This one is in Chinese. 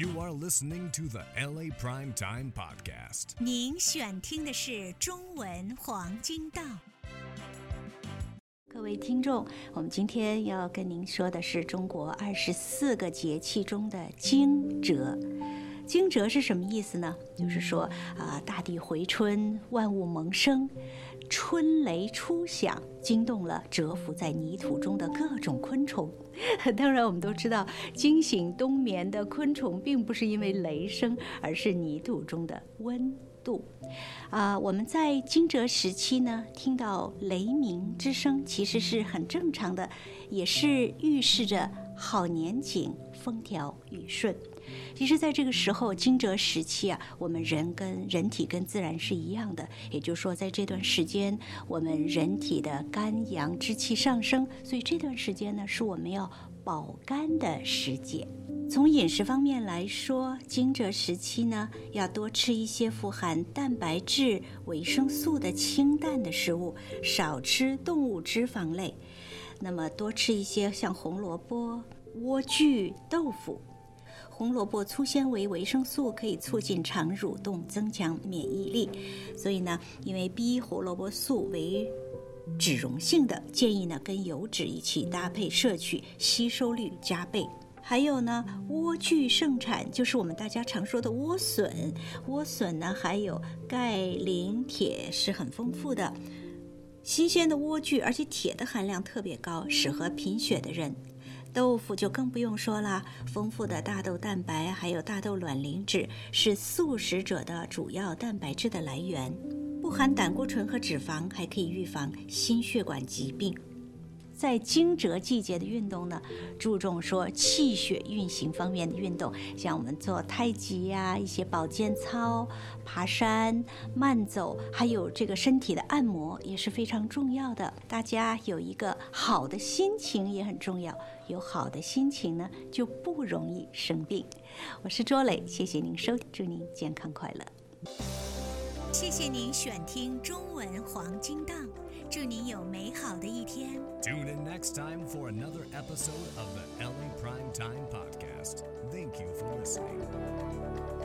You are listening to the LA Prime Time Podcast. 您选听的是中文黄金档。各位听众，我们今天要跟您说的是中国二十四个节气中的惊蛰。惊蛰是什么意思呢？就是说啊、大地回春，万物萌生，春雷初响，惊动了蛰伏在泥土中的各种昆虫。当然，我们都知道，惊醒冬眠的昆虫并不是因为雷声，而是泥土中的温度。啊、我们在惊蛰时期呢，听到雷鸣之声，其实是很正常的，也是预示着好年景、风调雨顺。其实，在这个时候，惊蛰时期啊，我们人跟人体跟自然是一样的，也就是说，在这段时间，我们人体的肝阳之气上升，所以这段时间呢，是我们要保肝的时节。从饮食方面来说，惊蛰时期呢，要多吃一些富含蛋白质、维生素的清淡的食物，少吃动物脂肪类。那么多吃一些像红萝卜、莴苣、豆腐。红萝卜粗纤维、维生素可以促进肠蠕动，增强免疫力。所以呢，因为 B 胡萝卜素为脂溶性的，建议呢跟油脂一起搭配摄取，吸收率加倍。还有呢，莴苣盛产，就是我们大家常说的莴笋。莴笋呢，还有钙、磷、铁是很丰富的。新鲜的莴苣，而且铁的含量特别高，适合贫血的人。豆腐就更不用说了，丰富的大豆蛋白还有大豆卵磷脂是素食者的主要蛋白质的来源，不含胆固醇和脂肪，还可以预防心血管疾病。在惊蛰季节的运动呢，注重说气血运行方面的运动，像我们做太极呀、一些保健操、爬山、慢走，还有这个身体的按摩也是非常重要的。大家有一个好的心情也很重要，有好的心情呢，就不容易生病。我是卓磊，谢谢您收听，祝您健康快乐。谢谢您选听中文黄金档，祝您有美好的一天。 Tune in next time for another episode of the LA Prime Time Podcast. Thank you for listening.